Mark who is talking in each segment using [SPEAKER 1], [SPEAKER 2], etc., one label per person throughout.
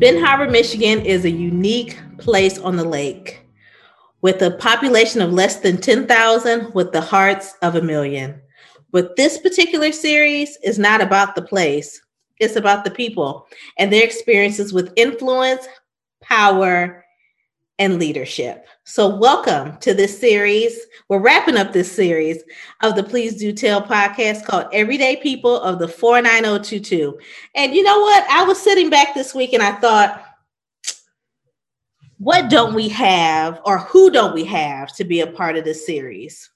[SPEAKER 1] Benton Harbor, Michigan is a unique place on the lake with a population of less than 10,000 with the hearts of a million. But this particular series is not about the place, it's about the people and their experiences with influence, power, and leadership. So, welcome to this series. We're wrapping up this series of the Please Do Tell podcast called Everyday People of the 49022. And you know what? I was sitting back this week and I thought, what don't we have, or who don't we have to be a part of this series?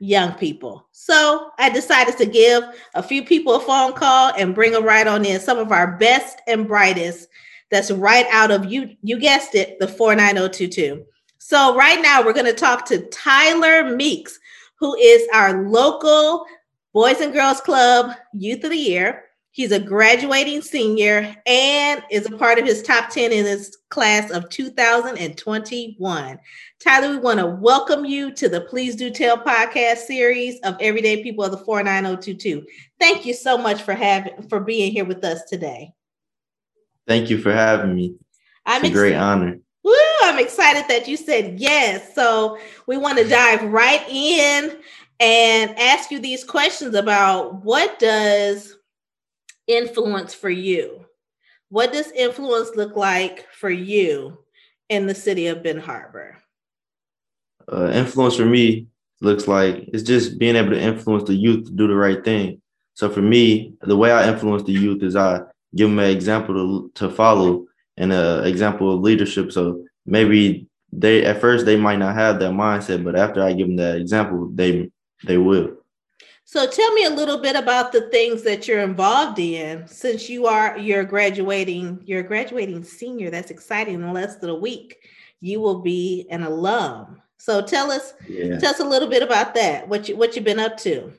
[SPEAKER 1] Young people. So I decided to give a few people a phone call and bring them right on in some of our best and brightest that's right out of you you guessed it the 49022 so right now we're going to talk to tyler meeks who is our local boys and girls club youth of the year he's a graduating senior and is a part of his top 10 in his class of 2021 tyler we want to welcome you to the please do tell podcast series of everyday people of the 49022 thank you so much for having for being here with us today
[SPEAKER 2] Thank you for having me. I'm it's a great honor.
[SPEAKER 1] I'm excited that you said yes. So we want to dive right in and ask you these questions about what does influence for you? What does influence look like for you in the city of Benton Harbor?
[SPEAKER 2] Uh, influence for me looks like it's just being able to influence the youth to do the right thing. So for me, the way I influence the youth is I give them an example to, to follow and an example of leadership. So maybe they at first they might not have that mindset, but after I give them that example, they they will.
[SPEAKER 1] So tell me a little bit about the things that you're involved in since you are you're graduating, you're graduating senior. That's exciting in less than a week. You will be an alum. So tell us yeah. tell us a little bit about that. What you what you've been up to.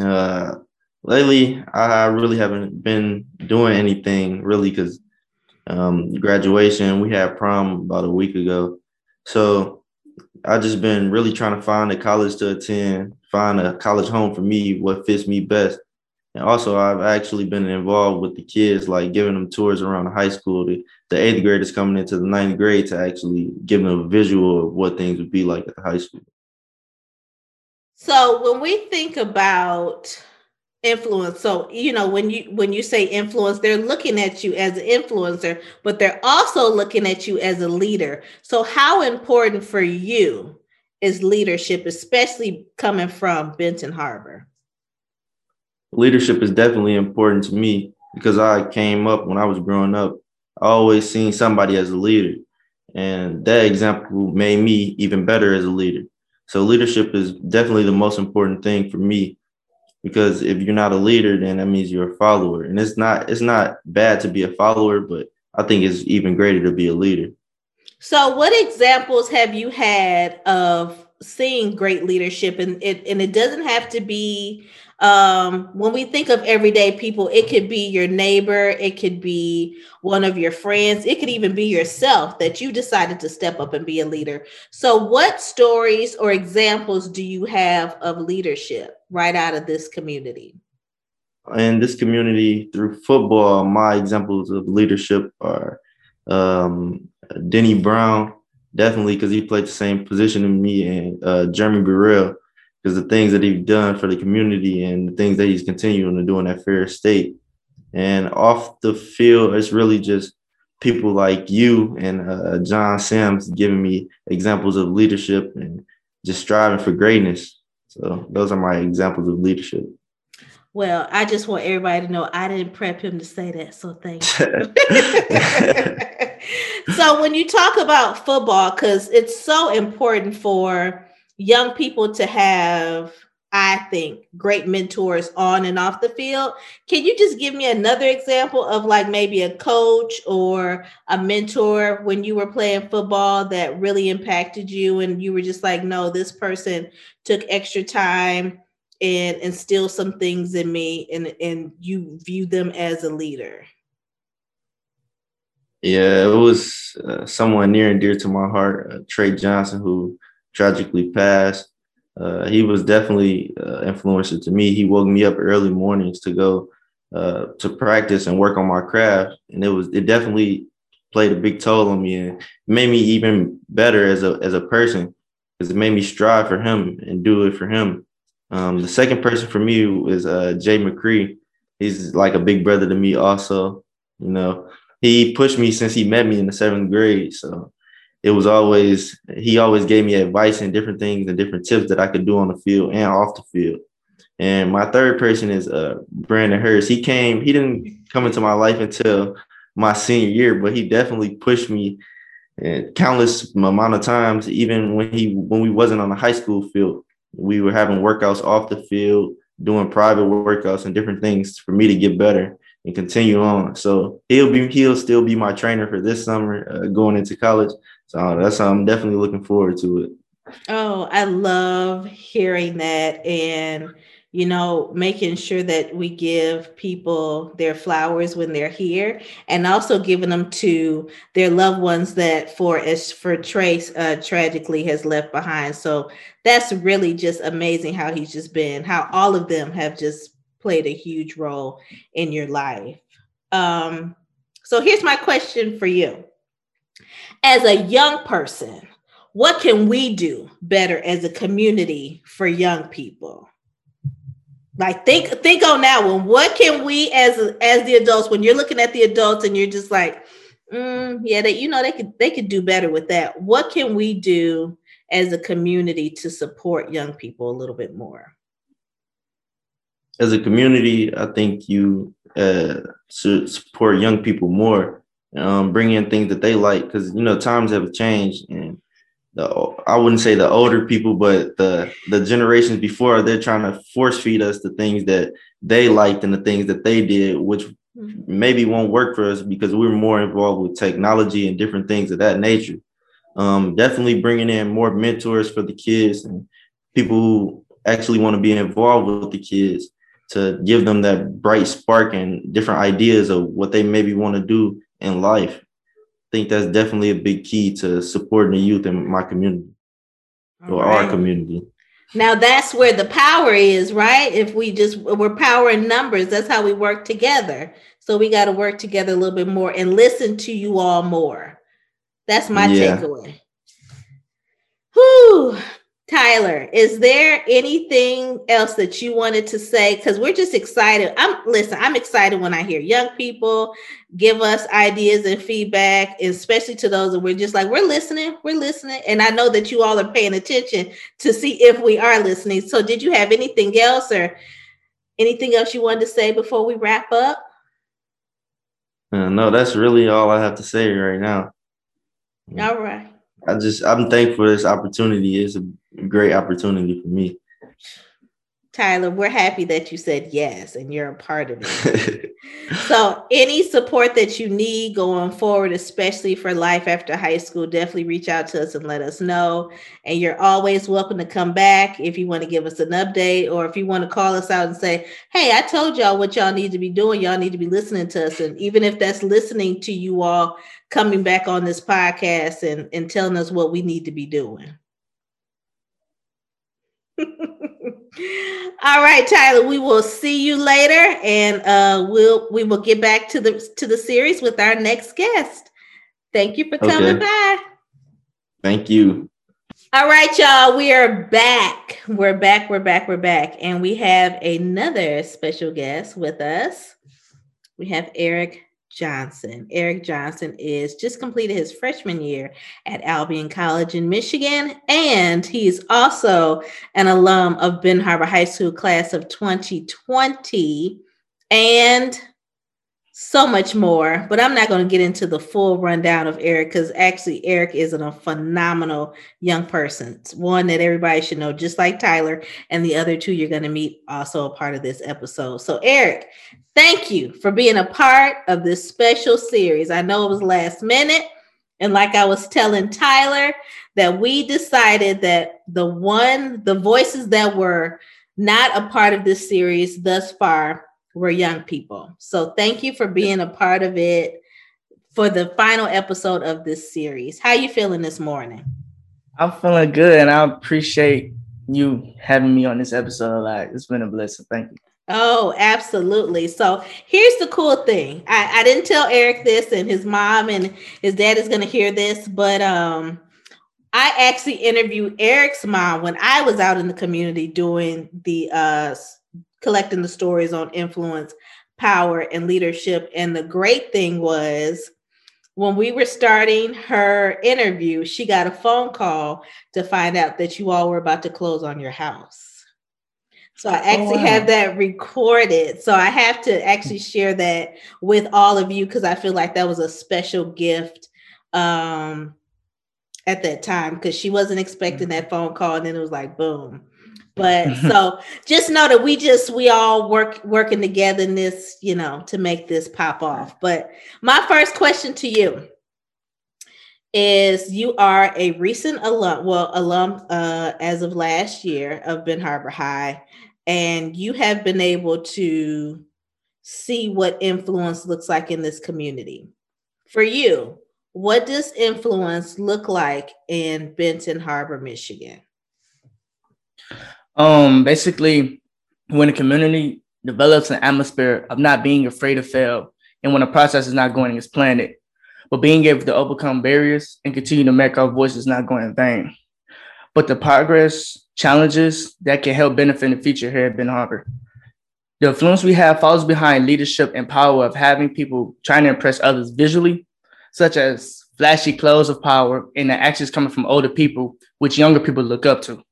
[SPEAKER 2] Uh lately I really haven't been doing anything really because um, graduation we had prom about a week ago, so I just been really trying to find a college to attend, find a college home for me, what fits me best. And also, I've actually been involved with the kids, like giving them tours around the high school. The, the eighth graders coming into the ninth grade to actually give them a visual of what things would be like at the high school.
[SPEAKER 1] So, when we think about influence. So you know when you when you say influence they're looking at you as an influencer but they're also looking at you as a leader. So how important for you is leadership especially coming from benton harbor?
[SPEAKER 2] Leadership is definitely important to me because i came up when i was growing up. I always seen somebody as a leader and that example made me even better as a leader. So leadership is definitely the most important thing for me because if you're not a leader then that means you're a follower. And it's not it's not bad to be a follower but i think it's even greater to be a leader.
[SPEAKER 1] So what examples have you had of seeing great leadership? And it and it doesn't have to be um, when we think of everyday people, it could be your neighbor, it could be one of your friends, it could even be yourself that you decided to step up and be a leader. So, what stories or examples do you have of leadership right out of this community?
[SPEAKER 2] In this community, through football, my examples of leadership are um, Denny Brown, definitely because he played the same position in me, and uh, Jeremy Burrell because the things that he's done for the community and the things that he's continuing to do in that Ferris State. And off the field, it's really just people like you and uh, John Sims giving me examples of leadership and just striving for greatness. So those are my examples of leadership.
[SPEAKER 1] Well, I just want everybody to know I didn't prep him to say that. So thank you. so when you talk about football, because it's so important for young people to have I think great mentors on and off the field. Can you just give me another example of like maybe a coach or a mentor when you were playing football that really impacted you and you were just like, no, this person took extra time and instilled some things in me and, and you view them as a leader?
[SPEAKER 2] Yeah, it was uh, someone near and dear to my heart, uh, Trey Johnson, who tragically passed. Uh, he was definitely uh, influential to me. He woke me up early mornings to go uh, to practice and work on my craft. And it was it definitely played a big toll on me and made me even better as a as a person because it made me strive for him and do it for him. Um, the second person for me was uh, Jay McCree. He's like a big brother to me, also. You know, he pushed me since he met me in the seventh grade. So it was always he always gave me advice and different things and different tips that I could do on the field and off the field. And my third person is uh Brandon Hurst. He came, he didn't come into my life until my senior year, but he definitely pushed me countless amount of times, even when he when we wasn't on the high school field, we were having workouts off the field, doing private workouts and different things for me to get better and continue on. So he'll be he'll still be my trainer for this summer, uh, going into college. So that's I'm definitely looking forward to it.
[SPEAKER 1] Oh, I love hearing that and you know, making sure that we give people their flowers when they're here and also giving them to their loved ones that for as for Trace uh, tragically has left behind. So that's really just amazing how he's just been, how all of them have just played a huge role in your life. Um, so here's my question for you. As a young person, what can we do better as a community for young people? Like think think on that one. What can we as as the adults when you're looking at the adults and you're just like, mm, yeah, that you know they could they could do better with that. What can we do as a community to support young people a little bit more?
[SPEAKER 2] As a community, I think you uh, should support young people more, um, bring in things that they like because you know times have changed and the I wouldn't say the older people, but the the generations before, they're trying to force feed us the things that they liked and the things that they did, which mm-hmm. maybe won't work for us because we're more involved with technology and different things of that nature. Um, definitely bringing in more mentors for the kids and people who actually want to be involved with the kids to give them that bright spark and different ideas of what they maybe want to do in life I think that's definitely a big key to supporting the youth in my community All or right. our community.
[SPEAKER 1] Now that's where the power is, right? If we just we're power in numbers, that's how we work together. So we got to work together a little bit more and listen to you all more. That's my yeah. takeaway. Whew. Tyler, is there anything else that you wanted to say? Because we're just excited. I'm listen, I'm excited when I hear young people give us ideas and feedback, especially to those that we're just like, we're listening, we're listening. And I know that you all are paying attention to see if we are listening. So did you have anything else or anything else you wanted to say before we wrap up?
[SPEAKER 2] Uh, no, that's really all I have to say right now.
[SPEAKER 1] All right.
[SPEAKER 2] I just I'm thankful for this opportunity. It's a great opportunity for me.
[SPEAKER 1] Tyler, we're happy that you said yes and you're a part of it. so, any support that you need going forward, especially for life after high school, definitely reach out to us and let us know. And you're always welcome to come back if you want to give us an update or if you want to call us out and say, Hey, I told y'all what y'all need to be doing. Y'all need to be listening to us. And even if that's listening to you all coming back on this podcast and, and telling us what we need to be doing. All right, Tyler, we will see you later and uh we'll we will get back to the to the series with our next guest. Thank you for coming okay. by.
[SPEAKER 2] Thank you.
[SPEAKER 1] All right, y'all, we are back. We're back, we're back, we're back. And we have another special guest with us. We have Eric Johnson. Eric Johnson is just completed his freshman year at Albion College in Michigan, and he's also an alum of Benton Harbor High School class of 2020 and so much more. But I'm not going to get into the full rundown of Eric because actually, Eric is a phenomenal young person. It's one that everybody should know, just like Tyler, and the other two you're going to meet also a part of this episode. So, Eric, Thank you for being a part of this special series. I know it was last minute. And like I was telling Tyler, that we decided that the one, the voices that were not a part of this series thus far were young people. So thank you for being a part of it for the final episode of this series. How you feeling this morning?
[SPEAKER 3] I'm feeling good and I appreciate you having me on this episode. Like it's been a blessing. Thank you.
[SPEAKER 1] Oh, absolutely. So here's the cool thing. I, I didn't tell Eric this, and his mom and his dad is going to hear this, but um, I actually interviewed Eric's mom when I was out in the community doing the uh, collecting the stories on influence, power, and leadership. And the great thing was when we were starting her interview, she got a phone call to find out that you all were about to close on your house. So I actually oh, wow. have that recorded. So I have to actually share that with all of you because I feel like that was a special gift um, at that time because she wasn't expecting that phone call and then it was like boom. But so just know that we just we all work working together in this, you know, to make this pop off. But my first question to you is you are a recent alum, well, alum uh, as of last year of Benton Harbor High and you have been able to see what influence looks like in this community. For you, what does influence look like in Benton Harbor, Michigan?
[SPEAKER 3] Um, basically, when a community develops an atmosphere of not being afraid to fail, and when a process is not going as planned, but being able to overcome barriers and continue to make our voices not going in vain. But the progress challenges that can help benefit the future here at Benton Harbor. The influence we have falls behind leadership and power of having people trying to impress others visually, such as flashy clothes of power and the actions coming from older people, which younger people look up to,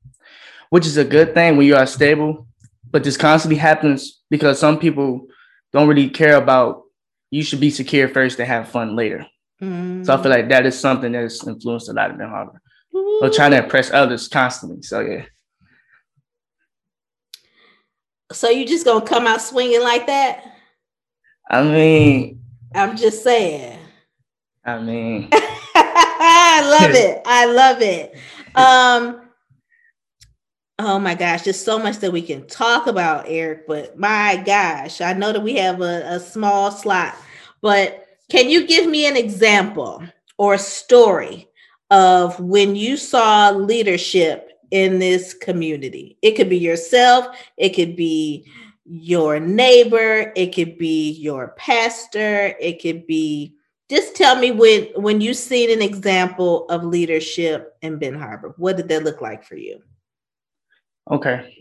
[SPEAKER 3] which is a good thing when you are stable. But this constantly happens because some people don't really care about you should be secure first and have fun later. Mm. So I feel like that is something that's influenced a lot of Benton Harbor. Or trying to impress others constantly. So yeah.
[SPEAKER 1] So you just gonna come out swinging like that?
[SPEAKER 3] I mean,
[SPEAKER 1] I'm just saying.
[SPEAKER 3] I mean,
[SPEAKER 1] I love it. I love it. Um, oh my gosh, there's so much that we can talk about, Eric. But my gosh, I know that we have a, a small slot, but can you give me an example or a story of when you saw leadership in this community. It could be yourself, it could be your neighbor, it could be your pastor, it could be just tell me when when you seen an example of leadership in Benton Harbor. What did that look like for you?
[SPEAKER 3] Okay.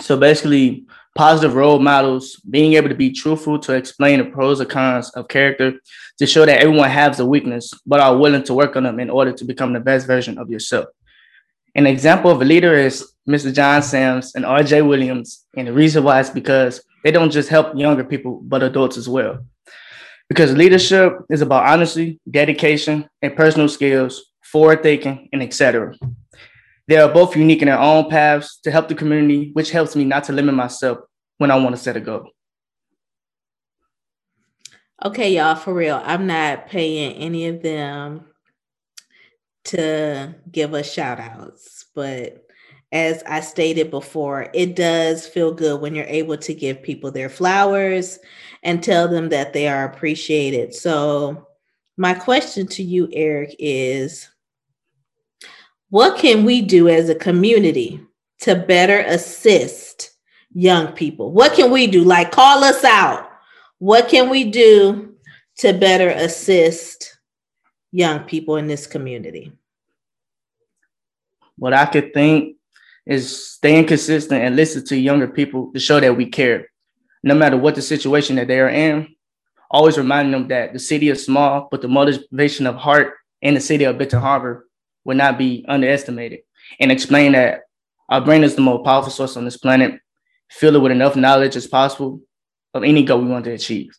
[SPEAKER 3] So basically, positive role models, being able to be truthful to explain the pros and cons of character to show that everyone has a weakness, but are willing to work on them in order to become the best version of yourself. An example of a leader is Mr. John Sams and RJ Williams. And the reason why is because they don't just help younger people, but adults as well. Because leadership is about honesty, dedication, and personal skills, forward thinking, and etc. They are both unique in their own paths to help the community, which helps me not to limit myself when I want to set a goal.
[SPEAKER 1] Okay, y'all, for real. I'm not paying any of them to give us shout outs, but as I stated before, it does feel good when you're able to give people their flowers and tell them that they are appreciated. So, my question to you, Eric, is what can we do as a community to better assist young people? What can we do? Like, call us out. What can we do to better assist young people in this community?
[SPEAKER 3] What I could think is staying consistent and listen to younger people to show that we care. No matter what the situation that they are in, always reminding them that the city is small, but the motivation of heart in the city of Benton Harbor will not be underestimated. And explain that our brain is the most powerful source on this planet. Fill it with enough knowledge as possible of any goal we want to achieve.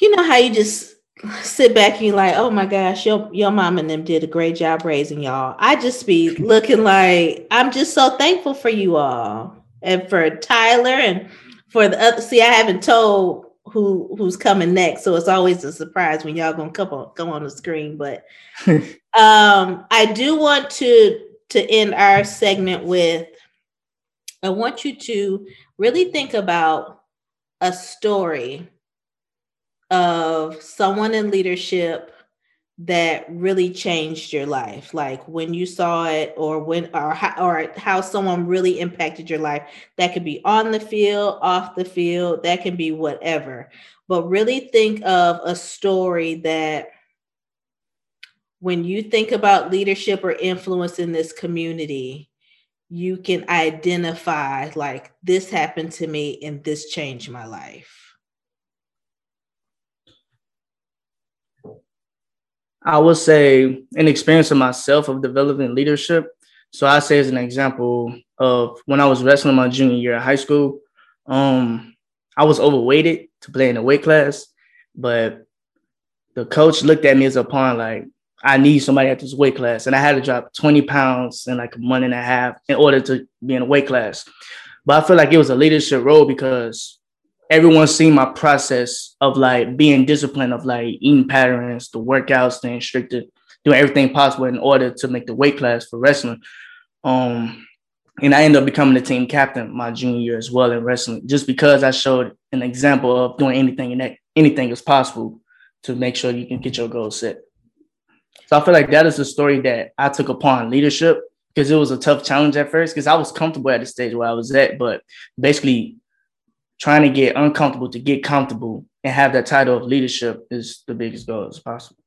[SPEAKER 1] you know how you just sit back and you're like, oh my gosh, your your mom and them did a great job raising y'all. I just be looking like I'm just so thankful for you all and for Tyler and for the other. See, I haven't told who who's coming next, so it's always a surprise when y'all gonna come on come on the screen. But um, I do want to to end our segment with. I want you to really think about a story of someone in leadership that really changed your life? Like when you saw it or when or how, or how someone really impacted your life? That could be on the field off the field that can be whatever. But really think of a story that when you think about leadership or influence in this community you can identify like this happened to me and this changed my life
[SPEAKER 3] I would say an experience of myself of developing leadership. So I say as an example of when I was wrestling my junior year of high school, um, I was overweighted to play in the weight class, but the coach looked at me as a pawn like I need somebody at this weight class, and I had to drop 20 pounds in like a month and a half in order to be in a weight class. But I feel like it was a leadership role because everyone's seen my process of like being disciplined, of like eating patterns, the workouts, staying stricter, doing everything possible in order to make the weight class for wrestling. Um, and I ended up becoming the team captain my junior year as well in wrestling, just because I showed an example of doing anything and that anything is possible to make sure you can get your goals set. So I feel like that is a story that I took upon leadership because it was a tough challenge at first because I was comfortable at the stage where I was at, but basically trying to get uncomfortable to get comfortable and have that title of leadership is the biggest goal as possible.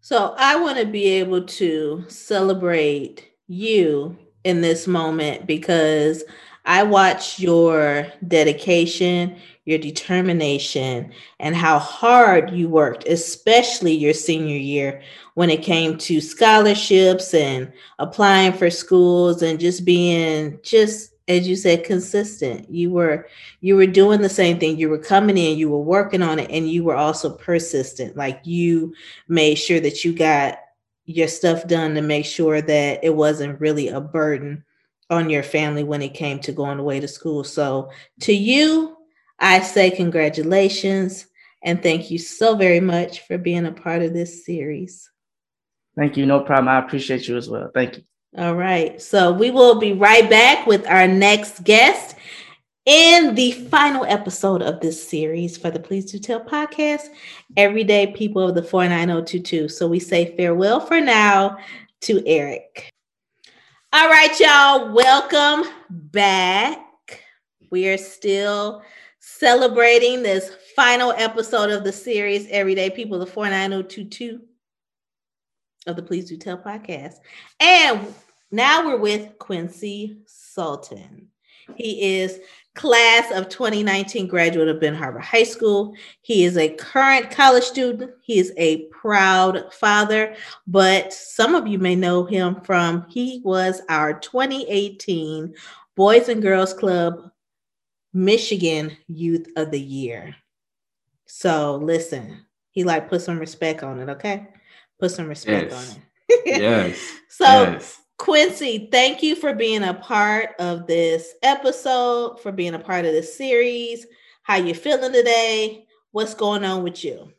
[SPEAKER 1] So I want to be able to celebrate you in this moment because I watch your dedication, your determination, and how hard you worked, especially your senior year when it came to scholarships and applying for schools and just being just as you said consistent. You were you were doing the same thing. You were coming in you were working on it and you were also persistent. Like you made sure that you got your stuff done to make sure that it wasn't really a burden on your family when it came to going away to school. So to you i say congratulations and thank you so very much for being a part of this series.
[SPEAKER 3] Thank you. No problem. I appreciate you as well. Thank you
[SPEAKER 1] all right. So we will be right back with our next guest in the final episode of this series for the Please Do Tell podcast, Everyday People of the 49022. So we say farewell for now to Eric. All right, y'all. Welcome back. We are still celebrating this final episode of the series, Everyday People of the 49022 of the Please Do Tell podcast. And now we're with Quincy Sultan. He is class of 2019 graduate of Benton Harbor High School. He is a current college student. He is a proud father, but some of you may know him from he was our 2018 Boys and Girls Club Michigan Youth of the Year. So listen, he like put some respect on it, okay? Put some respect yes. on
[SPEAKER 4] it. yes.
[SPEAKER 1] So yes. Quincy, thank you for being a part of this episode, for being a part of this series. How you feeling today? What's going on with you?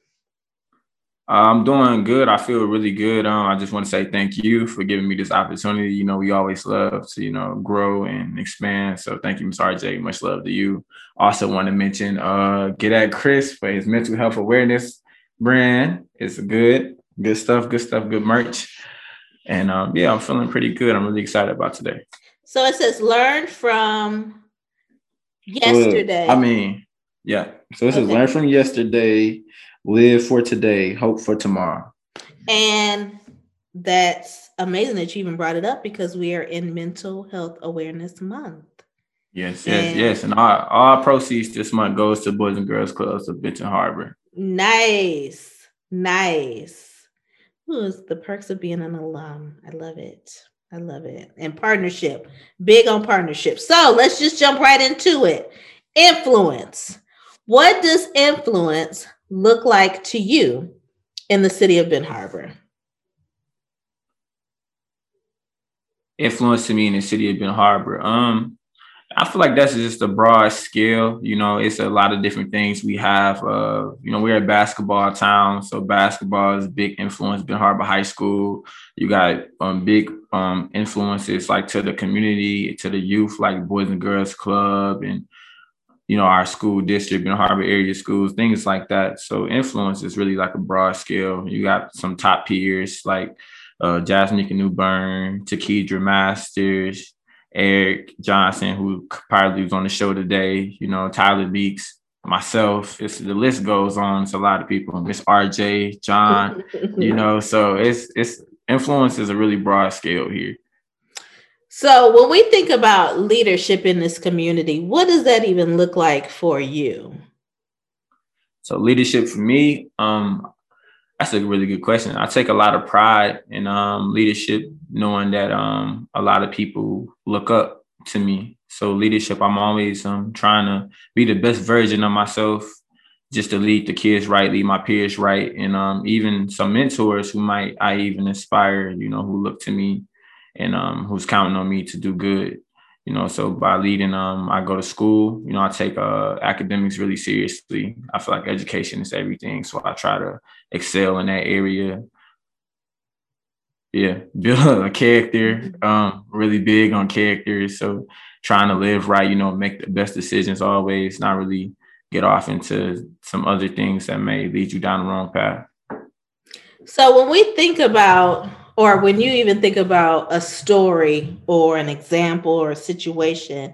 [SPEAKER 4] I'm doing good. I feel really good. Um, I just want to say thank you for giving me this opportunity. You know, we always love to, you know, grow and expand. So thank you, Ms. RJ. Much love to you. Also want to mention uh get at Chris for his mental health awareness brand. It's good. Good stuff, good stuff, good merch. And um, yeah, I'm feeling pretty good. I'm really excited about today.
[SPEAKER 1] So it says learn from yesterday.
[SPEAKER 4] I mean, yeah. So this okay. is learn from yesterday, live for today, hope for tomorrow.
[SPEAKER 1] And that's amazing that you even brought it up because we are in mental health awareness month.
[SPEAKER 4] Yes, yes, and yes. And all, all proceeds this month goes to Boys and Girls Clubs of Benton Harbor.
[SPEAKER 1] Nice. Nice. Who's the perks of being an alum? I love it. I love it. And partnership, big on partnership. So let's just jump right into it. Influence. What does influence look like to you in the city of Benton Harbor?
[SPEAKER 4] Influence to me in the city of Benton Harbor. Um, I feel like that's just a broad scale. You know, it's a lot of different things we have. Uh, you know, we're a basketball town, so basketball is big influence. Benton Harbor High School, you got um, big um, influences like to the community, to the youth, like Boys and Girls Club, and you know, our school district, know, Harbor area schools, things like that. So influence is really like a broad scale. You got some top peers like uh, Jasmine Newburn, Takedra Masters, Eric Johnson, who probably was on the show today, you know, Tyler Beeks, myself. It's the list goes on. It's a lot of people. Miss RJ, John, you know, so it's it's influence is a really broad scale here.
[SPEAKER 1] So when we think about leadership in this community, what does that even look like for you?
[SPEAKER 4] So leadership for me, um, that's a really good question. I take a lot of pride in um, leadership, knowing that um, a lot of people look up to me. So leadership, I'm always um, trying to be the best version of myself, just to lead the kids right, lead my peers right, and um, even some mentors who might I even inspire, you know, who look to me and um, who's counting on me to do good. You know, so by leading, um, I go to school. You know, I take uh, academics really seriously. I feel like education is everything, so I try to excel in that area. Yeah, build a character. Mm-hmm. Um, really big on characters. So trying to live right. You know, make the best decisions always. Not really get off into some other things that may lead you down the wrong path.
[SPEAKER 1] So when we think about or when you even think about a story or an example or a situation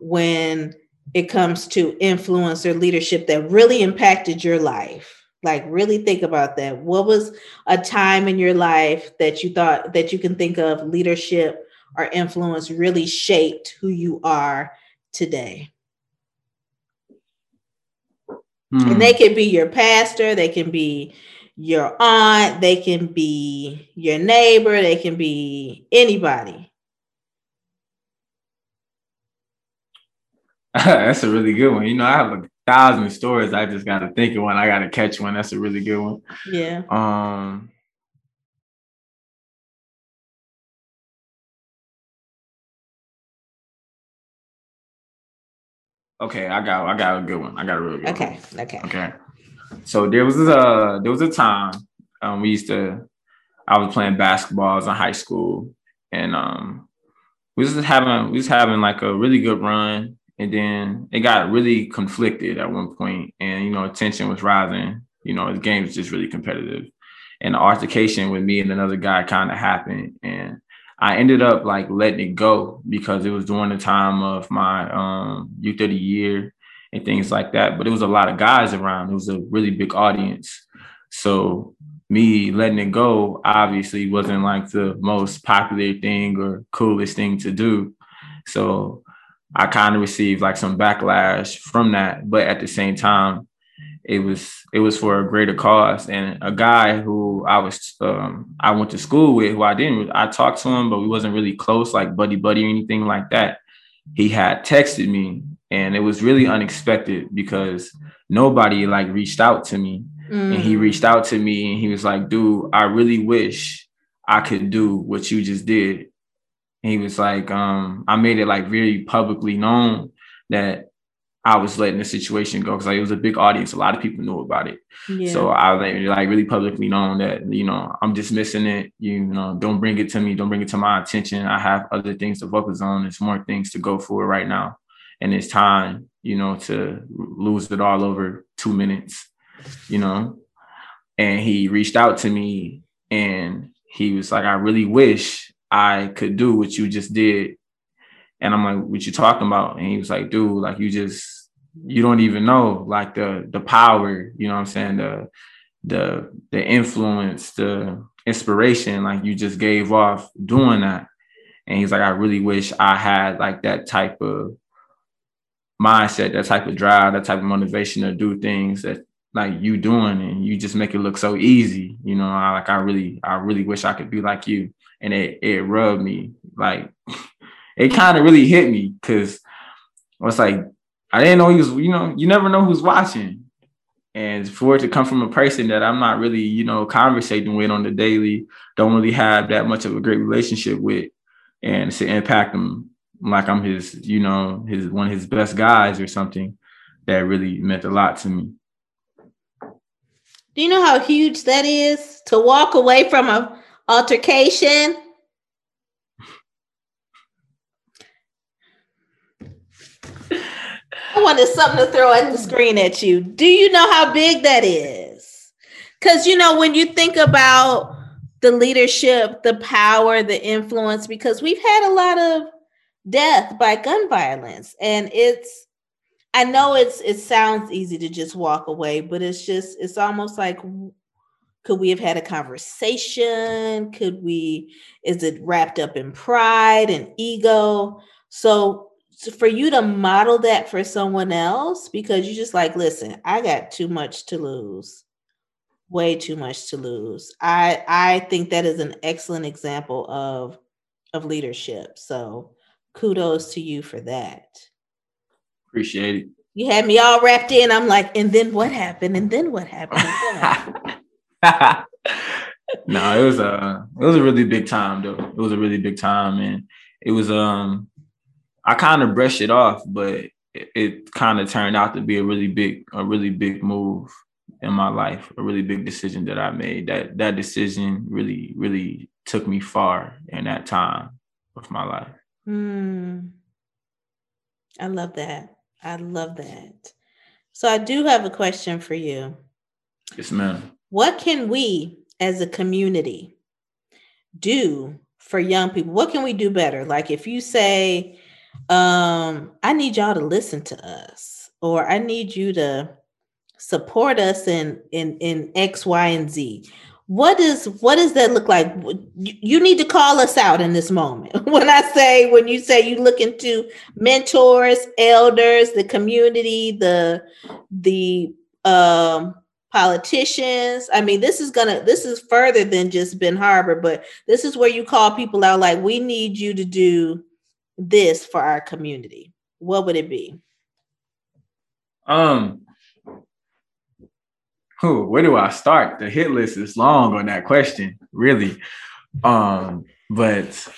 [SPEAKER 1] when it comes to influence or leadership that really impacted your life like really think about that what was a time in your life that you thought that you can think of leadership or influence really shaped who you are today hmm. and they can be your pastor they can be your aunt, they can be your neighbor, they can be anybody.
[SPEAKER 4] That's a really good one. You know, I have a thousand stories. I just got to think of one. I got to catch one. That's a really good one.
[SPEAKER 1] Yeah.
[SPEAKER 4] Um. Okay, I got I got a good one. I got a really good
[SPEAKER 1] okay,
[SPEAKER 4] one.
[SPEAKER 1] Okay.
[SPEAKER 4] Okay. Okay. So there was a there was a time um, we used to. I was playing basketball. In high school, and um, we was having we was having like a really good run, and then it got really conflicted at one point, and you know tension was rising. You know the game was just really competitive, and the altercation with me and another guy kind of happened, and I ended up like letting it go because it was during the time of my um, youth of the year and things like that. But it was a lot of guys around. It was a really big audience. So me letting it go obviously wasn't like the most popular thing or coolest thing to do. So I kind of received like some backlash from that. But at the same time, it was it was for a greater cause. And a guy who I was um, I went to school with, who I didn't I talked to him, but we wasn't really close, like buddy buddy or anything like that. He had texted me and it was really unexpected because nobody like reached out to me mm. and he mm. reached out to me and he was like dude i really wish i could do what you just did and he was like um i made it like very publicly known that I was letting the situation go because like, it was a big audience. A lot of people knew about it. Yeah. So I like, like really publicly known that, you know, I'm dismissing it. You know, don't bring it to me. Don't bring it to my attention. I have other things to focus on. There's more things to go for right now and it's time, you know, to lose it all over two minutes, you know. And he reached out to me and he was like, I really wish I could do what you just did. And I'm like, what you talking about? And he was like, dude, like you just you don't even know like the the power, you know what I'm saying? The the the influence, the inspiration like you just gave off doing that. And he's like, I really wish I had like that type of mindset, that type of drive, that type of motivation to do things that like you doing and you just make it look so easy. You know, I like I really, I really wish I could be like you. And it it rubbed me. Like it kind of really hit me because I was like, I didn't know he was, you know, you never know who's watching. And for it to come from a person that I'm not really, you know, conversating with on the daily, don't really have that much of a great relationship with, and to impact them like I'm his, you know, his one of his best guys or something that really meant a lot to me.
[SPEAKER 1] Do you know how huge that is to walk away from a altercation? I wanted something to throw at the screen at you. Do you know how big that is? Because you know, when you think about the leadership, the power, the influence, because we've had a lot of death by gun violence. And it's I know it's it sounds easy to just walk away, but it's just it's almost like could we have had a conversation? Could we is it wrapped up in pride and ego? So for you to model that for someone else because you just like listen i got too much to lose way too much to lose i i think that is an excellent example of of leadership so kudos to you for that.
[SPEAKER 4] Appreciate it.
[SPEAKER 1] You had me all wrapped in. I'm like and then what happened? And then what happened,
[SPEAKER 4] no it was a it was a really big time though. It was a really big time and it was um I kind of brushed it off, but it, it kind of turned out to be a really big, a really big move in my life, a really big decision that I made. That that decision really, really took me far in that time of my life.
[SPEAKER 1] Mm. I love that. I love that. So I do have a question for you.
[SPEAKER 4] Yes, ma'am.
[SPEAKER 1] What can we as a community do for young people? What can we do better? Like if you say um, I need y'all to listen to us, or I need you to support us in in in X, Y, and Z. What is what does that look like? You need to call us out in this moment. When I say when you say you look into mentors, elders, the community, the the um politicians. I mean, this is gonna this is further than just Benton Harbor, but this is where you call people out like we need you to do this for our community, what would it be?
[SPEAKER 4] Um, who? Where do I start? The hit list is long on that question, really. Um, but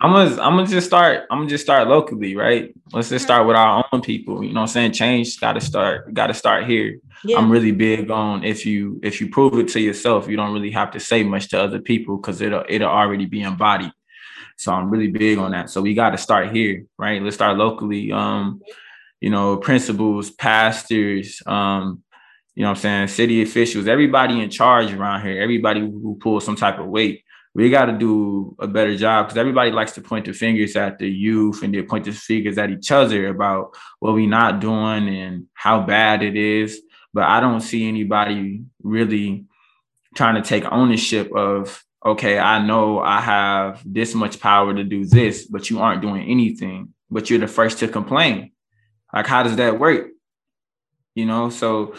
[SPEAKER 4] I'm gonna I'm gonna just start. I'm gonna just start locally, right? Let's just start with our own people. You know, I'm saying change got to start. Got to start here. Yeah. I'm really big on if you if you prove it to yourself, you don't really have to say much to other people because it'll it'll already be embodied. So I'm really big on that. So we got to start here, right? Let's start locally. Um, you know, principals, pastors, um, you know what I'm saying, city officials, everybody in charge around here, everybody who pulls some type of weight. We got to do a better job because everybody likes to point the fingers at the youth and they point the fingers at each other about what we're not doing and how bad it is. But I don't see anybody really trying to take ownership of okay, I know I have this much power to do this, but you aren't doing anything, but you're the first to complain. Like, how does that work? You know, so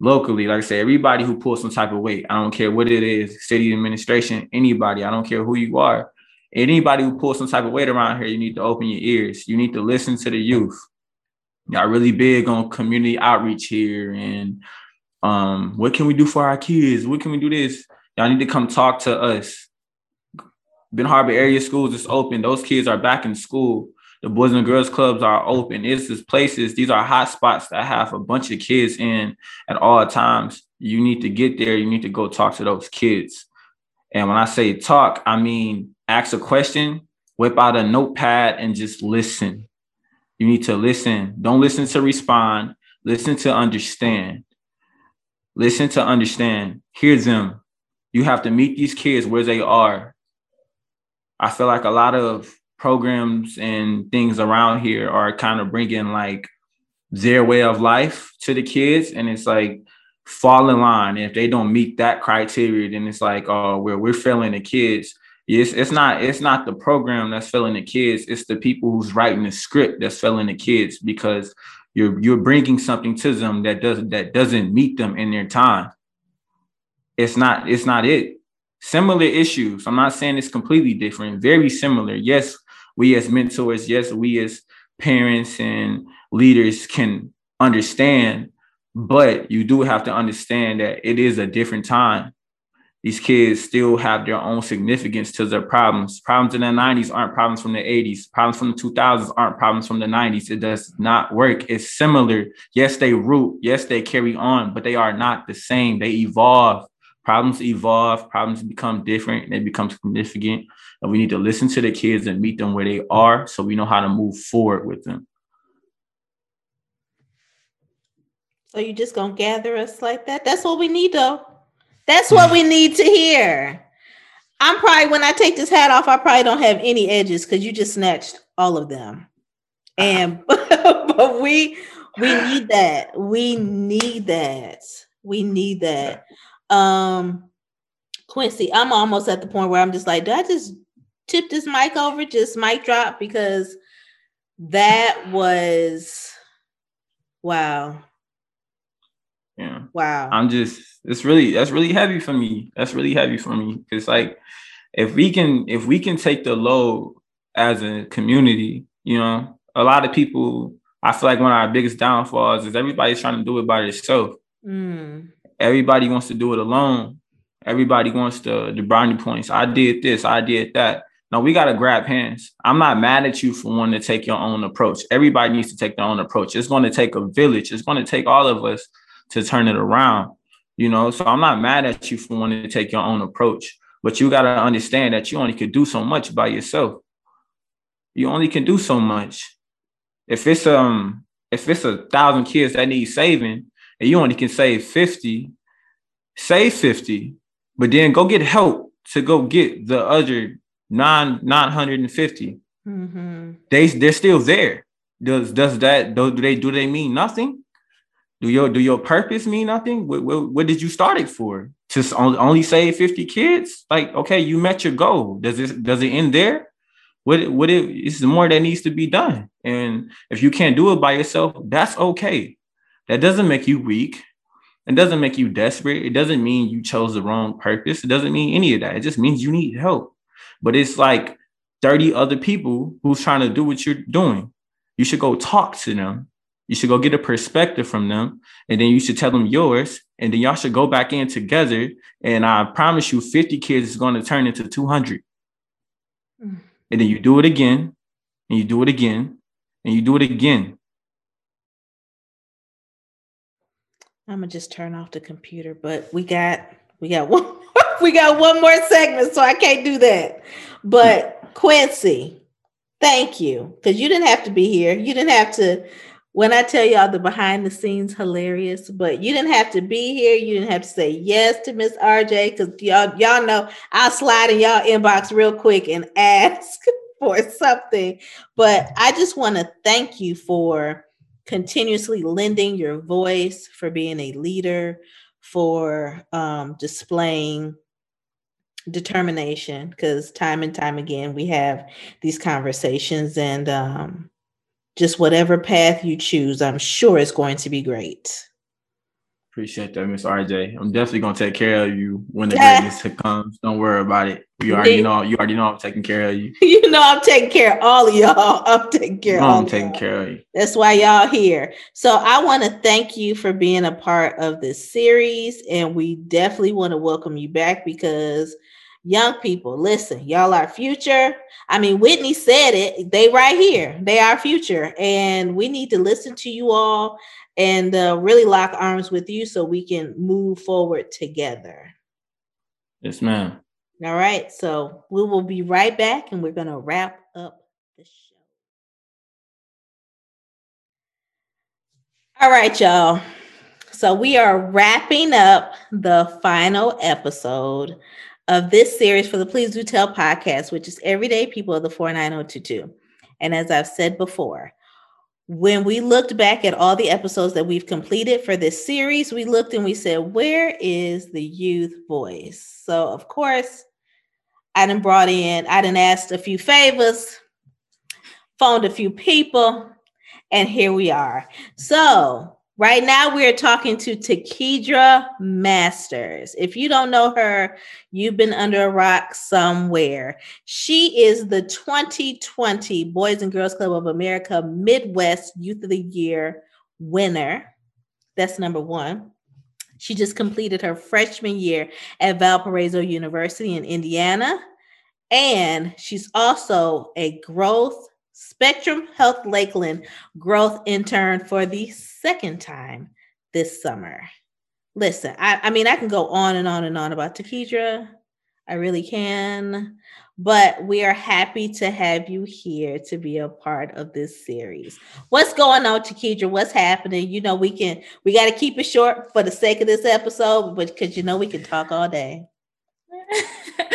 [SPEAKER 4] locally, like I say, everybody who pulls some type of weight, I don't care what it is, city administration, anybody, I don't care who you are. Anybody who pulls some type of weight around here, you need to open your ears. You need to listen to the youth. Y'all really big on community outreach here and um, what can we do for our kids? What can we do this? Y'all need to come talk to us. Benton Harbor area schools is open. Those kids are back in school. The Boys and Girls Clubs are open. It's just places, these are hot spots that have a bunch of kids in at all times. You need to get there. You need to go talk to those kids. And when I say talk, I mean ask a question, whip out a notepad, and just listen. You need to listen. Don't listen to respond. Listen to understand. Listen to understand. Hear them. You have to meet these kids where they are. I feel like a lot of programs and things around here are kind of bringing like their way of life to the kids. And it's like, fall in line. If they don't meet that criteria, then it's like, oh, where we're failing the kids. It's, it's not it's not the program that's failing the kids. It's the people who's writing the script that's failing the kids because you're you're bringing something to them that doesn't that doesn't meet them in their time it's not it's not it similar issues i'm not saying it's completely different very similar yes we as mentors yes we as parents and leaders can understand but you do have to understand that it is a different time. These kids still have their own significance to their problems. Problems in the 90s aren't problems from the 80s problems from the 2000s aren't problems from the 90s it does not work. It's similar. Yes they root. Yes they carry on but they are not the same. They evolve. Problems evolve, problems become different, they become significant. And we need to listen to the kids and meet them where they are so we know how to move forward with them.
[SPEAKER 1] So you just gonna gather us like that? That's what we need, though. That's what we need to hear. I'm probably when I take this hat off, I probably don't have any edges because you just snatched all of them. And but we we need that. We need that. We need that. Um Quincy, I'm almost at the point where I'm just like, do I just tip this mic over, just mic drop? Because that was wow.
[SPEAKER 4] Yeah.
[SPEAKER 1] Wow.
[SPEAKER 4] I'm just it's really that's really heavy for me. That's really heavy for me. It's like if we can if we can take the load as a community, you know, a lot of people I feel like one of our biggest downfalls is everybody's trying to do it by themselves.
[SPEAKER 1] Mm.
[SPEAKER 4] Everybody wants to do it alone. Everybody wants the the brownie points. I did this, I did that. No, we gotta grab hands. I'm not mad at you for wanting to take your own approach. Everybody needs to take their own approach. It's going to take a village. It's going to take all of us to turn it around. You know, so I'm not mad at you for wanting to take your own approach, but you got to understand that you only can do so much by yourself. You only can do so much. If it's um if it's a thousand kids that need saving and you only can save 50, save 50, but then go get help to go get the other nine 950.
[SPEAKER 1] Mm-hmm.
[SPEAKER 4] They they're still there. Does does that do they do they mean nothing? Do your do your purpose mean nothing? What, what, what did you start it for? To only, only save 50 kids? Like, okay, you met your goal. Does it does it end there? What what it is more that needs to be done. And if you can't do it by yourself, that's okay. That doesn't make you weak. It doesn't make you desperate. It doesn't mean you chose the wrong purpose. It doesn't mean any of that. It just means you need help. But it's like 30 other people who's trying to do what you're doing. You should go talk to them you should go get a perspective from them, and then you should tell them yours, and then y'all should go back in together. And I promise you, 50 kids is going to turn into 200. Mm. And then you do it again, and you do it again, and you do it again.
[SPEAKER 1] I'm gonna just turn off the computer, but we got we got one we got one more segment, so I can't do that. But Quincy, thank you because you didn't have to be here. You didn't have to when I tell y'all the behind the scenes hilarious, but you didn't have to be here. You didn't have to say yes to Miss RJ because y'all y'all know I'll slide in y'all inbox real quick and ask for something. But I just want to thank you for continuously lending your voice, for being a leader, for um, displaying determination. Because time and time again we have these conversations and. Um, just whatever path you choose, I'm sure it's going to be great.
[SPEAKER 4] Appreciate that, Miss RJ. I'm definitely gonna take care of you when the greatness comes. Don't worry about it. You already know. You already know I'm taking care of you.
[SPEAKER 1] You know I'm taking care of all of y'all. I'm taking care.
[SPEAKER 4] No,
[SPEAKER 1] of
[SPEAKER 4] I'm taking y'all. care of you.
[SPEAKER 1] That's why y'all here. So I want to thank you for being a part of this series, and we definitely want to welcome you back because young people, listen, y'all are future. I mean, Whitney said it. They right here. They are future, and we need to listen to you all and uh, really lock arms with you so we can move forward together.
[SPEAKER 4] Yes, ma'am.
[SPEAKER 1] All right. So we will be right back, and we're gonna wrap up the show. All right, y'all. So we are wrapping up the final episode of this series for the Please Do Tell podcast, which is Everyday People of the 49022. And as I've said before, when we looked back at all the episodes that we've completed for this series, we looked and we said, where is the youth voice? So, of course, I done brought in, I done asked a few favors, phoned a few people, and here we are. So, Right now, we are talking to Takedra Masters. If you don't know her, you've been under a rock somewhere. She is the 2020 Boys and Girls Club of America Midwest Youth of the Year winner. That's number one. She just completed her freshman year at Valparaiso University in Indiana. And she's also a growth Spectrum Health Lakeland growth intern for the second time this summer. Listen, I, I mean, I can go on and on and on about Takedra. I really can. but we are happy to have you here to be a part of this series. What's going on, Chiquidra? What's happening? You know, we can we got to keep it short for the sake of this episode, but because you know we can talk all day.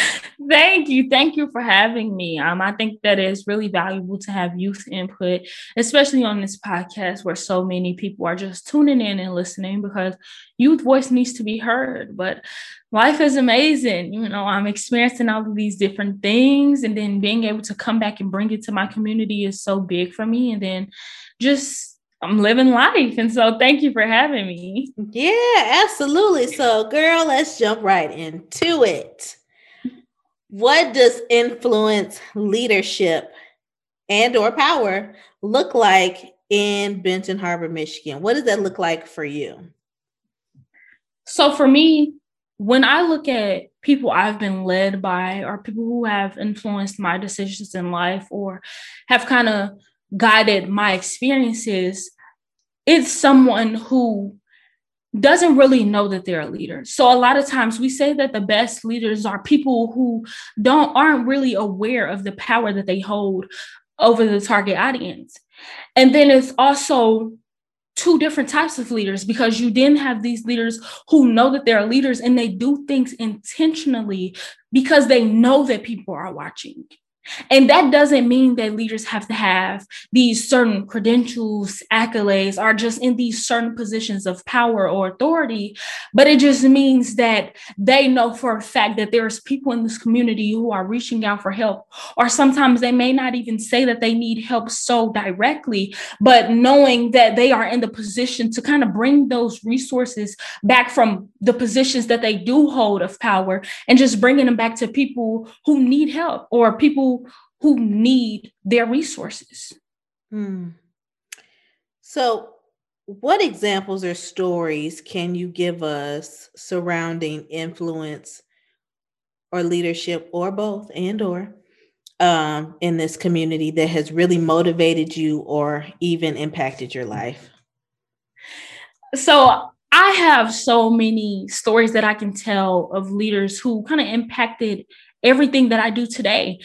[SPEAKER 5] Thank you. Thank you for having me. Um, I think that it's really valuable to have youth input, especially on this podcast where so many people are just tuning in and listening because youth voice needs to be heard. But life is amazing. You know, I'm experiencing all of these different things, and then being able to come back and bring it to my community is so big for me. And then just I'm living life. And so thank you for having me.
[SPEAKER 1] Yeah, absolutely. So, girl, let's jump right into it. What does influence leadership and or power look like in Benton Harbor, Michigan? What does that look like for you?
[SPEAKER 5] So for me, when I look at people I've been led by or people who have influenced my decisions in life or have kind of guided my experiences, it's someone who doesn't really know that they're a leader. So a lot of times we say that the best leaders are people who don't aren't really aware of the power that they hold over the target audience. And then it's also two different types of leaders because you then have these leaders who know that they're leaders and they do things intentionally because they know that people are watching. And that doesn't mean that leaders have to have these certain credentials, accolades, or just in these certain positions of power or authority, but it just means that they know for a fact that there's people in this community who are reaching out for help, or sometimes they may not even say that they need help so directly, but knowing that they are in the position to kind of bring those resources back from the positions that they do hold of power and just bringing them back to people who need help or people who need their resources.
[SPEAKER 1] Hmm. So, what examples or stories can you give us surrounding influence or leadership or both and or um, in this community that has really motivated you or even impacted your life?
[SPEAKER 5] So I have so many stories that I can tell of leaders who kind of impacted everything that I do today.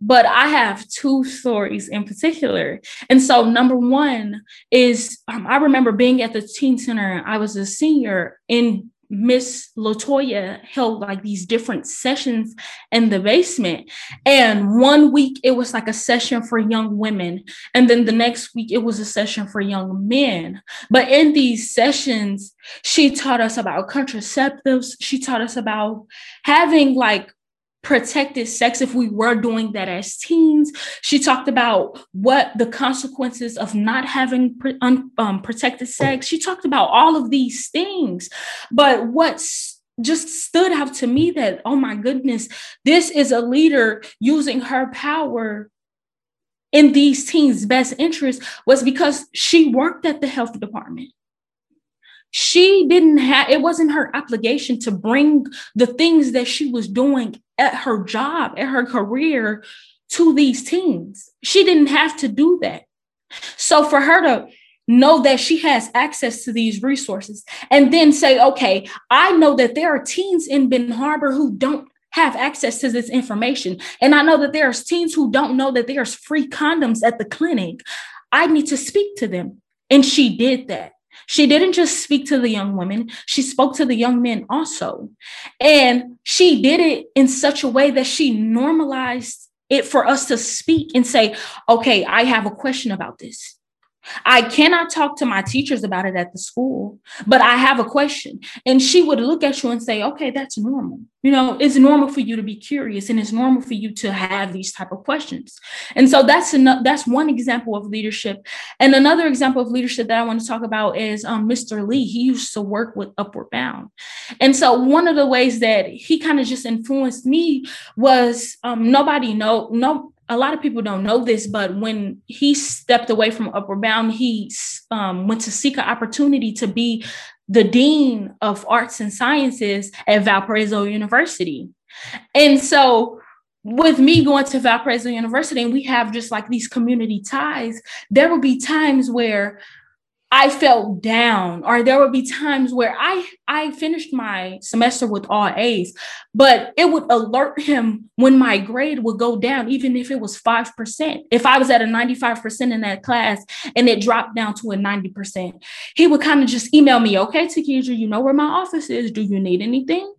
[SPEAKER 5] But I have two stories in particular. And so, number one is um, I remember being at the teen center, I was a senior in Miss Latoya held like these different sessions in the basement. And one week it was like a session for young women. And then the next week it was a session for young men. But in these sessions, she taught us about contraceptives. She taught us about having like protected sex if we were doing that as teens. She talked about what the consequences of not having un, um, protected sex. She talked about all of these things. But what's just stood out to me that, oh my goodness, this is a leader using her power in these teens' best interest was because she worked at the health department she didn't have it wasn't her obligation to bring the things that she was doing at her job at her career to these teens. She didn't have to do that. So for her to know that she has access to these resources and then say okay i know that there are teens in Benton Harbor who don't have access to this information. And i know that there's teens who don't know that there's free condoms at the clinic. I need to speak to them. And she did that she didn't just speak to the young women, she spoke to the young men also. And she did it in such a way that she normalized it for us to speak and say, okay, I have a question about this. I cannot talk to my teachers about it at the school, but I have a question. And she would look at you and say, okay, that's normal. You know, it's normal for you to be curious and it's normal for you to have these type of questions. And so that's enough, that's one example of leadership. And another example of leadership that I want to talk about is um, Mr. Lee. He used to work with Upward Bound. And so one of the ways that he kind of just influenced me was um, nobody know, no, a lot of people don't know this, but when he stepped away from Upward Bound, he um, went to seek an opportunity to be the dean of arts and sciences at Valparaiso University. And so, with me going to Valparaiso University, and we have just like these community ties, there will be times where I felt down, or there would be times where I I finished my semester with all A's, but it would alert him when my grade would go down, even if it was five percent. If I was at a ninety five percent in that class and it dropped down to a ninety percent, he would kind of just email me, "Okay, Takidra, you know where my office is. Do you need anything?"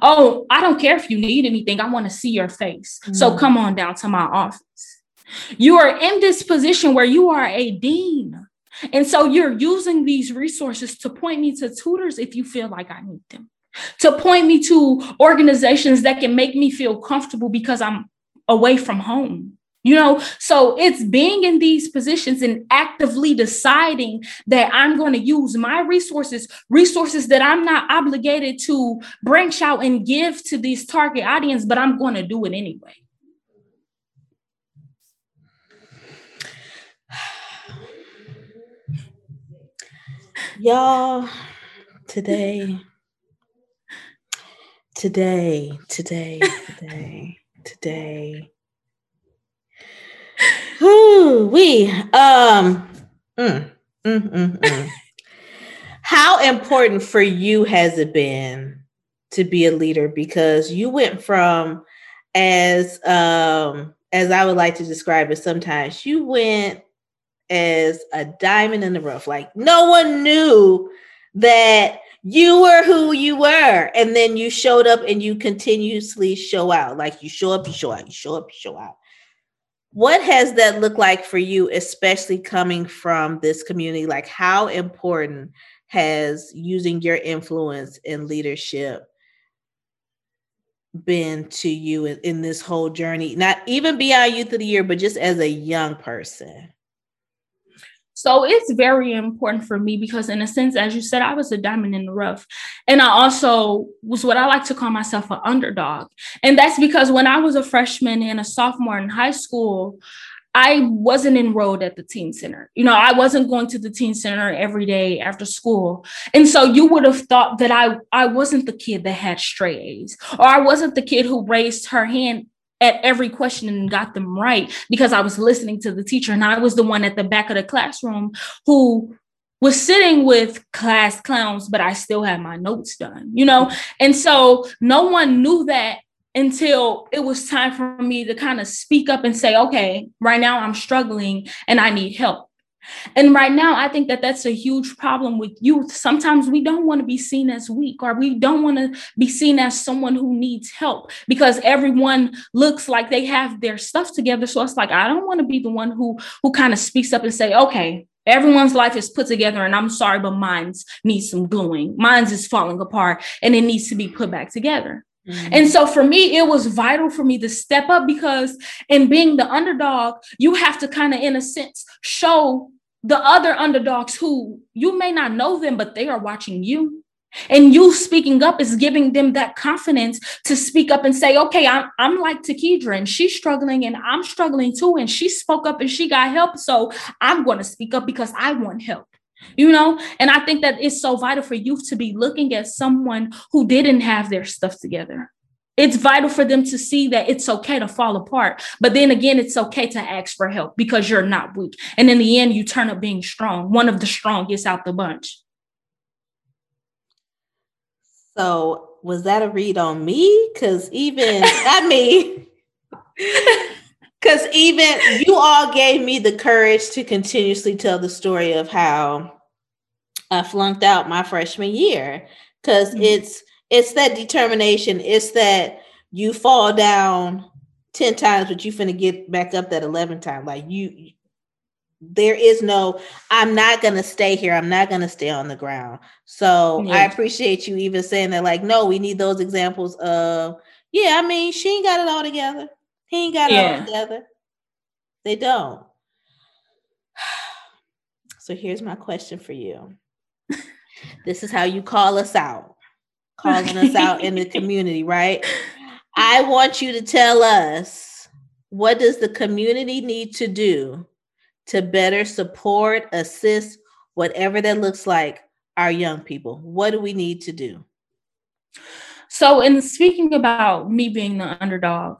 [SPEAKER 5] Oh, I don't care if you need anything. I want to see your face. Mm. So come on down to my office. You are in this position where you are a dean. And so you're using these resources to point me to tutors if you feel like I need them, to point me to organizations that can make me feel comfortable because I'm away from home. You know, so it's being in these positions and actively deciding that I'm going to use my resources, resources that I'm not obligated to branch out and give to these target audience, but I'm going to do it anyway.
[SPEAKER 1] Y'all, today, today, today, today, today. Whoo, we um mm, mm, mm, mm. how important for you has it been to be a leader because you went from as um as I would like to describe it sometimes you went as a diamond in the rough. Like no one knew that you were who you were. And then you showed up and you continuously show out. Like you show up, you show out, you show up, you show out. What has that looked like for you, especially coming from this community? Like, how important has using your influence in leadership been to you in, in this whole journey? Not even beyond youth of the year, but just as a young person?
[SPEAKER 5] So it's very important for me because, in a sense, as you said, I was a diamond in the rough. And I also was what I like to call myself an underdog. And that's because when I was a freshman and a sophomore in high school, I wasn't enrolled at the teen center. You know, I wasn't going to the teen center every day after school. And so you would have thought that I I wasn't the kid that had straight A's or I wasn't the kid who raised her hand at every question and got them right because I was listening to the teacher and I was the one at the back of the classroom who was sitting with class clowns, but I still had my notes done, you know? And so no one knew that until it was time for me to kind of speak up and say, okay, right now I'm struggling and I need help. And right now, I think that that's a huge problem with youth. Sometimes we don't want to be seen as weak or we don't want to be seen as someone who needs help because everyone looks like they have their stuff together. So it's like, I don't want to be the one who, who kind of speaks up and say, okay, everyone's life is put together and I'm sorry, but mine's needs some gluing. Mine's is falling apart and it needs to be put back together. Mm-hmm. And so for me, it was vital for me to step up because in being the underdog, you have to kind of, in a sense, show the other underdogs who you may not know them, but they are watching you. And you speaking up is giving them that confidence to speak up and say, okay, I'm, I'm like Takidra and she's struggling and I'm struggling too. And she spoke up and she got help. So I'm going to speak up because I want help you know? And i think that it's so vital for youth to be looking at someone who didn't have their stuff together. It's vital for them to see that it's okay to fall apart. But then again it's okay to ask for help because you're not weak. And in the end you turn up being strong one of the strongest out the bunch.
[SPEAKER 1] So was that a read on me? Because even i mean because even you all gave me the courage to continuously tell the story of how I flunked out my freshman year. Because mm-hmm. it's it's that determination. It's that you fall down ten times, but you finna get back up that eleven time. Like you, there is no. I'm not gonna stay here. I'm not gonna stay on the ground. So yeah. I appreciate you even saying that. Like, no, we need those examples of. Yeah, I mean, she ain't got it all together he ain't got it yeah. all together. They don't. So here's my question for you. this is how you call us out, calling us out in the community, right? I want you to tell us what does the community need to do to better support, assist, whatever that looks like, our young people? What do we need to do?
[SPEAKER 5] So, in speaking about me being the underdog,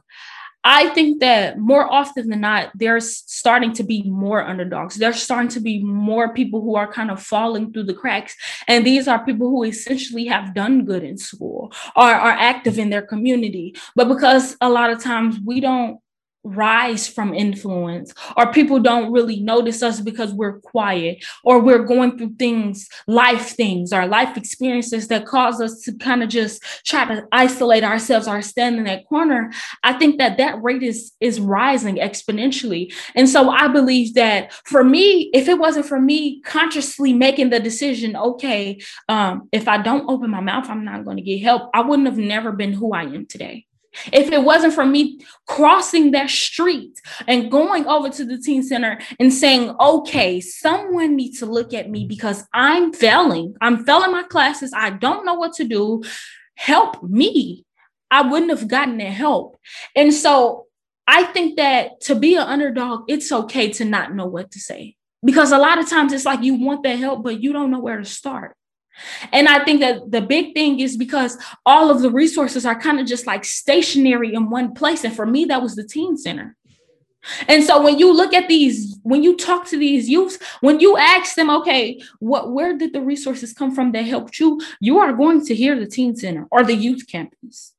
[SPEAKER 5] I think that more often than not, there's starting to be more underdogs. There's starting to be more people who are kind of falling through the cracks. And these are people who essentially have done good in school or are active in their community. But because a lot of times we don't rise from influence or people don't really notice us because we're quiet or we're going through things life things or life experiences that cause us to kind of just try to isolate ourselves or stand in that corner. I think that that rate is is rising exponentially. And so i believe that for me if it wasn't for me consciously making the decision okay um, if i don't open my mouth i'm not going to get help i wouldn't have never been who i am today if it wasn't for me crossing that street and going over to the teen center and saying, okay, someone needs to look at me because I'm failing. I'm failing my classes. I don't know what to do. Help me. I wouldn't have gotten that help. And so I think that to be an underdog, it's okay to not know what to say because a lot of times it's like you want that help, but you don't know where to start. And I think that the big thing is because all of the resources are kind of just like stationary in one place. And for me, that was the teen center. And so when you look at these, when you talk to these youths, when you ask them, okay, what where did the resources come from that helped you? You are going to hear the teen center or the youth campus.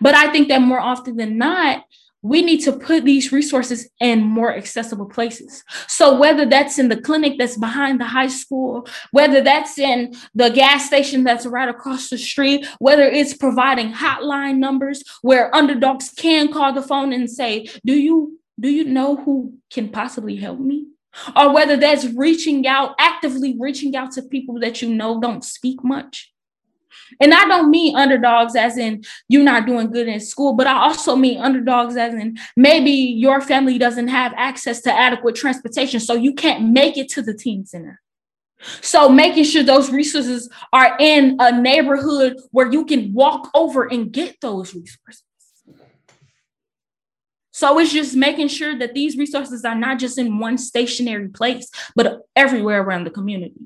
[SPEAKER 5] But I think that more often than not, we need to put these resources in more accessible places. So whether that's in the clinic that's behind the high school, whether that's in the gas station that's right across the street, whether it's providing hotline numbers where underdogs can call the phone and say, "Do you do you know who can possibly help me?" Or whether that's reaching out, actively reaching out to people that you know don't speak much and I don't mean underdogs as in you're not doing good in school, but I also mean underdogs as in maybe your family doesn't have access to adequate transportation, so you can't make it to the teen center. So making sure those resources are in a neighborhood where you can walk over and get those resources. So it's just making sure that these resources are not just in one stationary place, but everywhere around the community.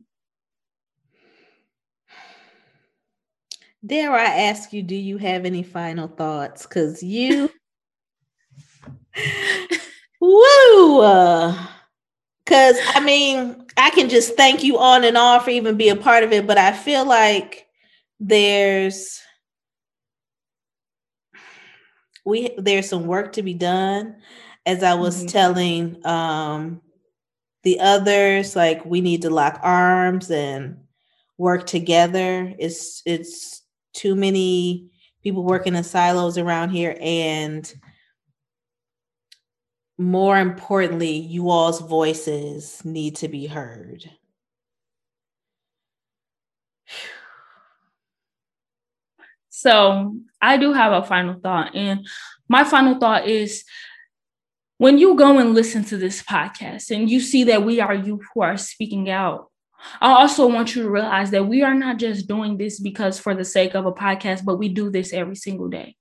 [SPEAKER 1] Dare I ask you, do you have any final thoughts? Because you, woo, because uh, I mean, I can just thank you on and on for even being a part of it, but I feel like there's we there's some work to be done as i was mm-hmm. telling um the others like we need to lock arms and work together it's it's too many people working in silos around here and more importantly you all's voices need to be heard.
[SPEAKER 5] So i do have a final thought and my final thought is when you go and listen to this podcast and you see that we are you who are speaking out I also want you to realize that we are not just doing this because for the sake of a podcast, but we do this every single day.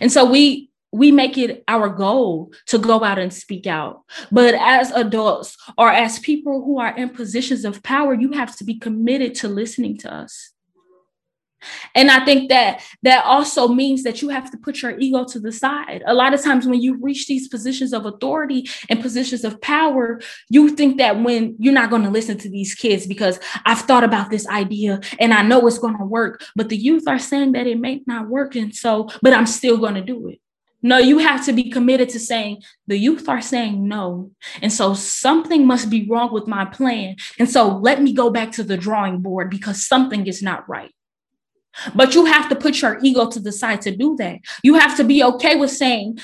[SPEAKER 5] And so we we make it our goal to go out and speak out. But as adults or as people who are in positions of power, you have to be committed to listening to us. And I think that that also means that you have to put your ego to the side. A lot of times, when you reach these positions of authority and positions of power, you think that when you're not going to listen to these kids because I've thought about this idea and I know it's going to work, but the youth are saying that it may not work. And so, but I'm still going to do it. No, you have to be committed to saying the youth are saying no. And so something must be wrong with my plan. And so let me go back to the drawing board because something is not right. But you have to put your ego to the side to do that. You have to be okay with saying,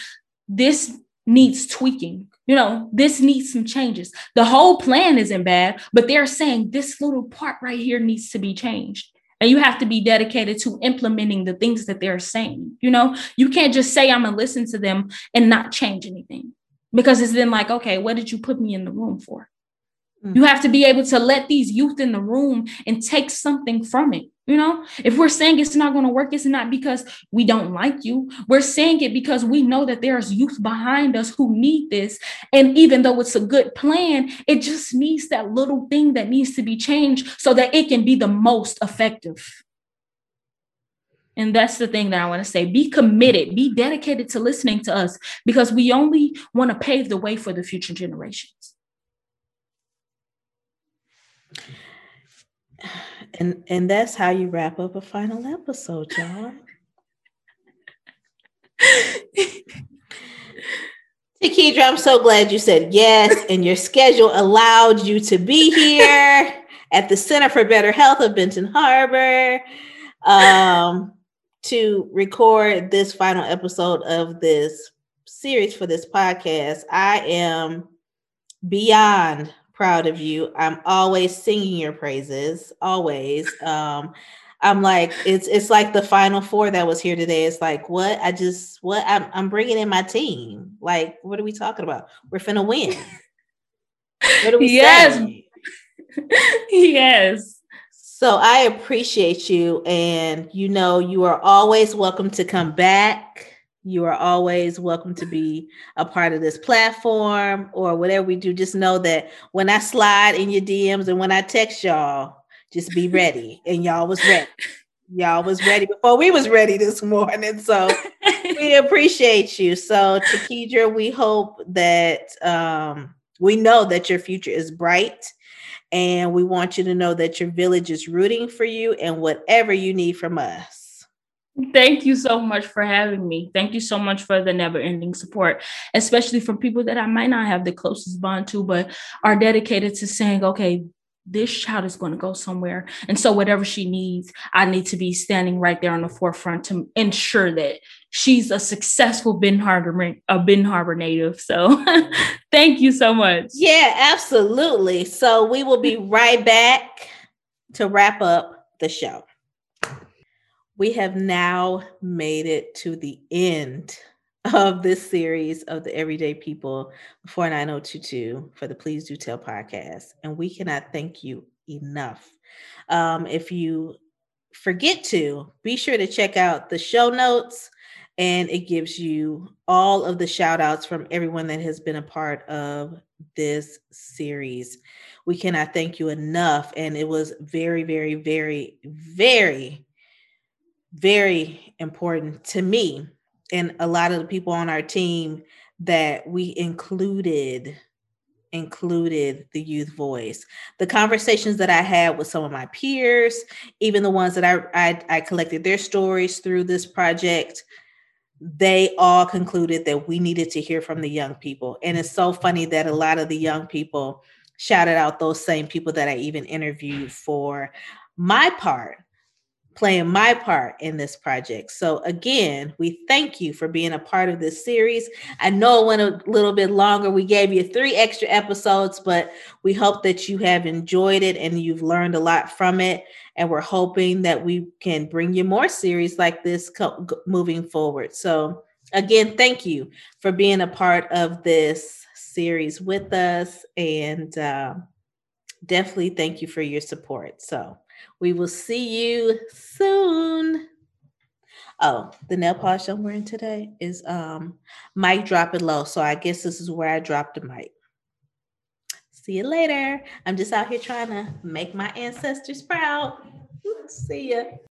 [SPEAKER 5] this needs tweaking. You know, this needs some changes. The whole plan isn't bad, but they're saying this little part right here needs to be changed. And you have to be dedicated to implementing the things that they're saying. You know, you can't just say, I'm going to listen to them and not change anything because it's then like, okay, what did you put me in the room for? Mm-hmm. You have to be able to let these youth in the room and take something from it. You know, if we're saying it's not going to work, it's not because we don't like you. We're saying it because we know that there's youth behind us who need this. And even though it's a good plan, it just needs that little thing that needs to be changed so that it can be the most effective. And that's the thing that I want to say. Be committed, be dedicated to listening to us because we only want to pave the way for the future generations.
[SPEAKER 1] And and that's how you wrap up a final episode, y'all. I'm so glad you said yes, and your schedule allowed you to be here at the Center for Better Health of Benton Harbor um, to record this final episode of this series for this podcast. I am beyond proud of you. I'm always singing your praises, always. Um, I'm like, it's it's like the final four that was here today. It's like, what? I just what? I'm I'm bringing in my team. Like, what are we talking about? We're finna win.
[SPEAKER 5] What are we yes. saying? yes.
[SPEAKER 1] So I appreciate you, and you know, you are always welcome to come back. You are always welcome to be a part of this platform or whatever we do. Just know that when I slide in your DMs and when I text y'all, just be ready. And y'all was ready. Y'all was ready before we was ready this morning. So we appreciate you. So Takidra, we hope that um, we know that your future is bright. And we want you to know that your village is rooting for you and whatever you need from us.
[SPEAKER 5] Thank you so much for having me. Thank you so much for the never ending support, especially from people that I might not have the closest bond to, but are dedicated to saying, okay, this child is going to go somewhere. And so, whatever she needs, I need to be standing right there on the forefront to ensure that she's a successful Benton Harbor, a Benton Harbor native. So, thank you so much.
[SPEAKER 1] Yeah, absolutely. So, we will be right back to wrap up the show. We have now made it to the end of this series of the Everyday People 49022 for the Please Do Tell podcast. And we cannot thank you enough. Um, if you forget to, be sure to check out the show notes and it gives you all of the shout outs from everyone that has been a part of this series. We cannot thank you enough. And it was very, very, very, very, very important to me and a lot of the people on our team that we included included the youth voice. The conversations that i had with some of my peers even the ones that i i, I collected their stories through this project they all concluded that we needed to hear from the young people. And it's so funny that a lot of the young people shouted out those same people that i even interviewed for my part playing my part in this project. So, again, we thank you for being a part of this series. I know it went a little bit longer. We gave you three extra episodes, but we hope that you have enjoyed it and you've learned a lot from it. And we're hoping that we can bring you more series like this co- moving forward. So, again, thank you for being a part of this series with us. And uh, definitely thank you for your support. So, we will see you soon. Oh, the nail polish I'm wearing today is um mic drop it low. So I guess this is where I dropped the mic. See you later. I'm just out here trying to make my ancestors proud. See ya.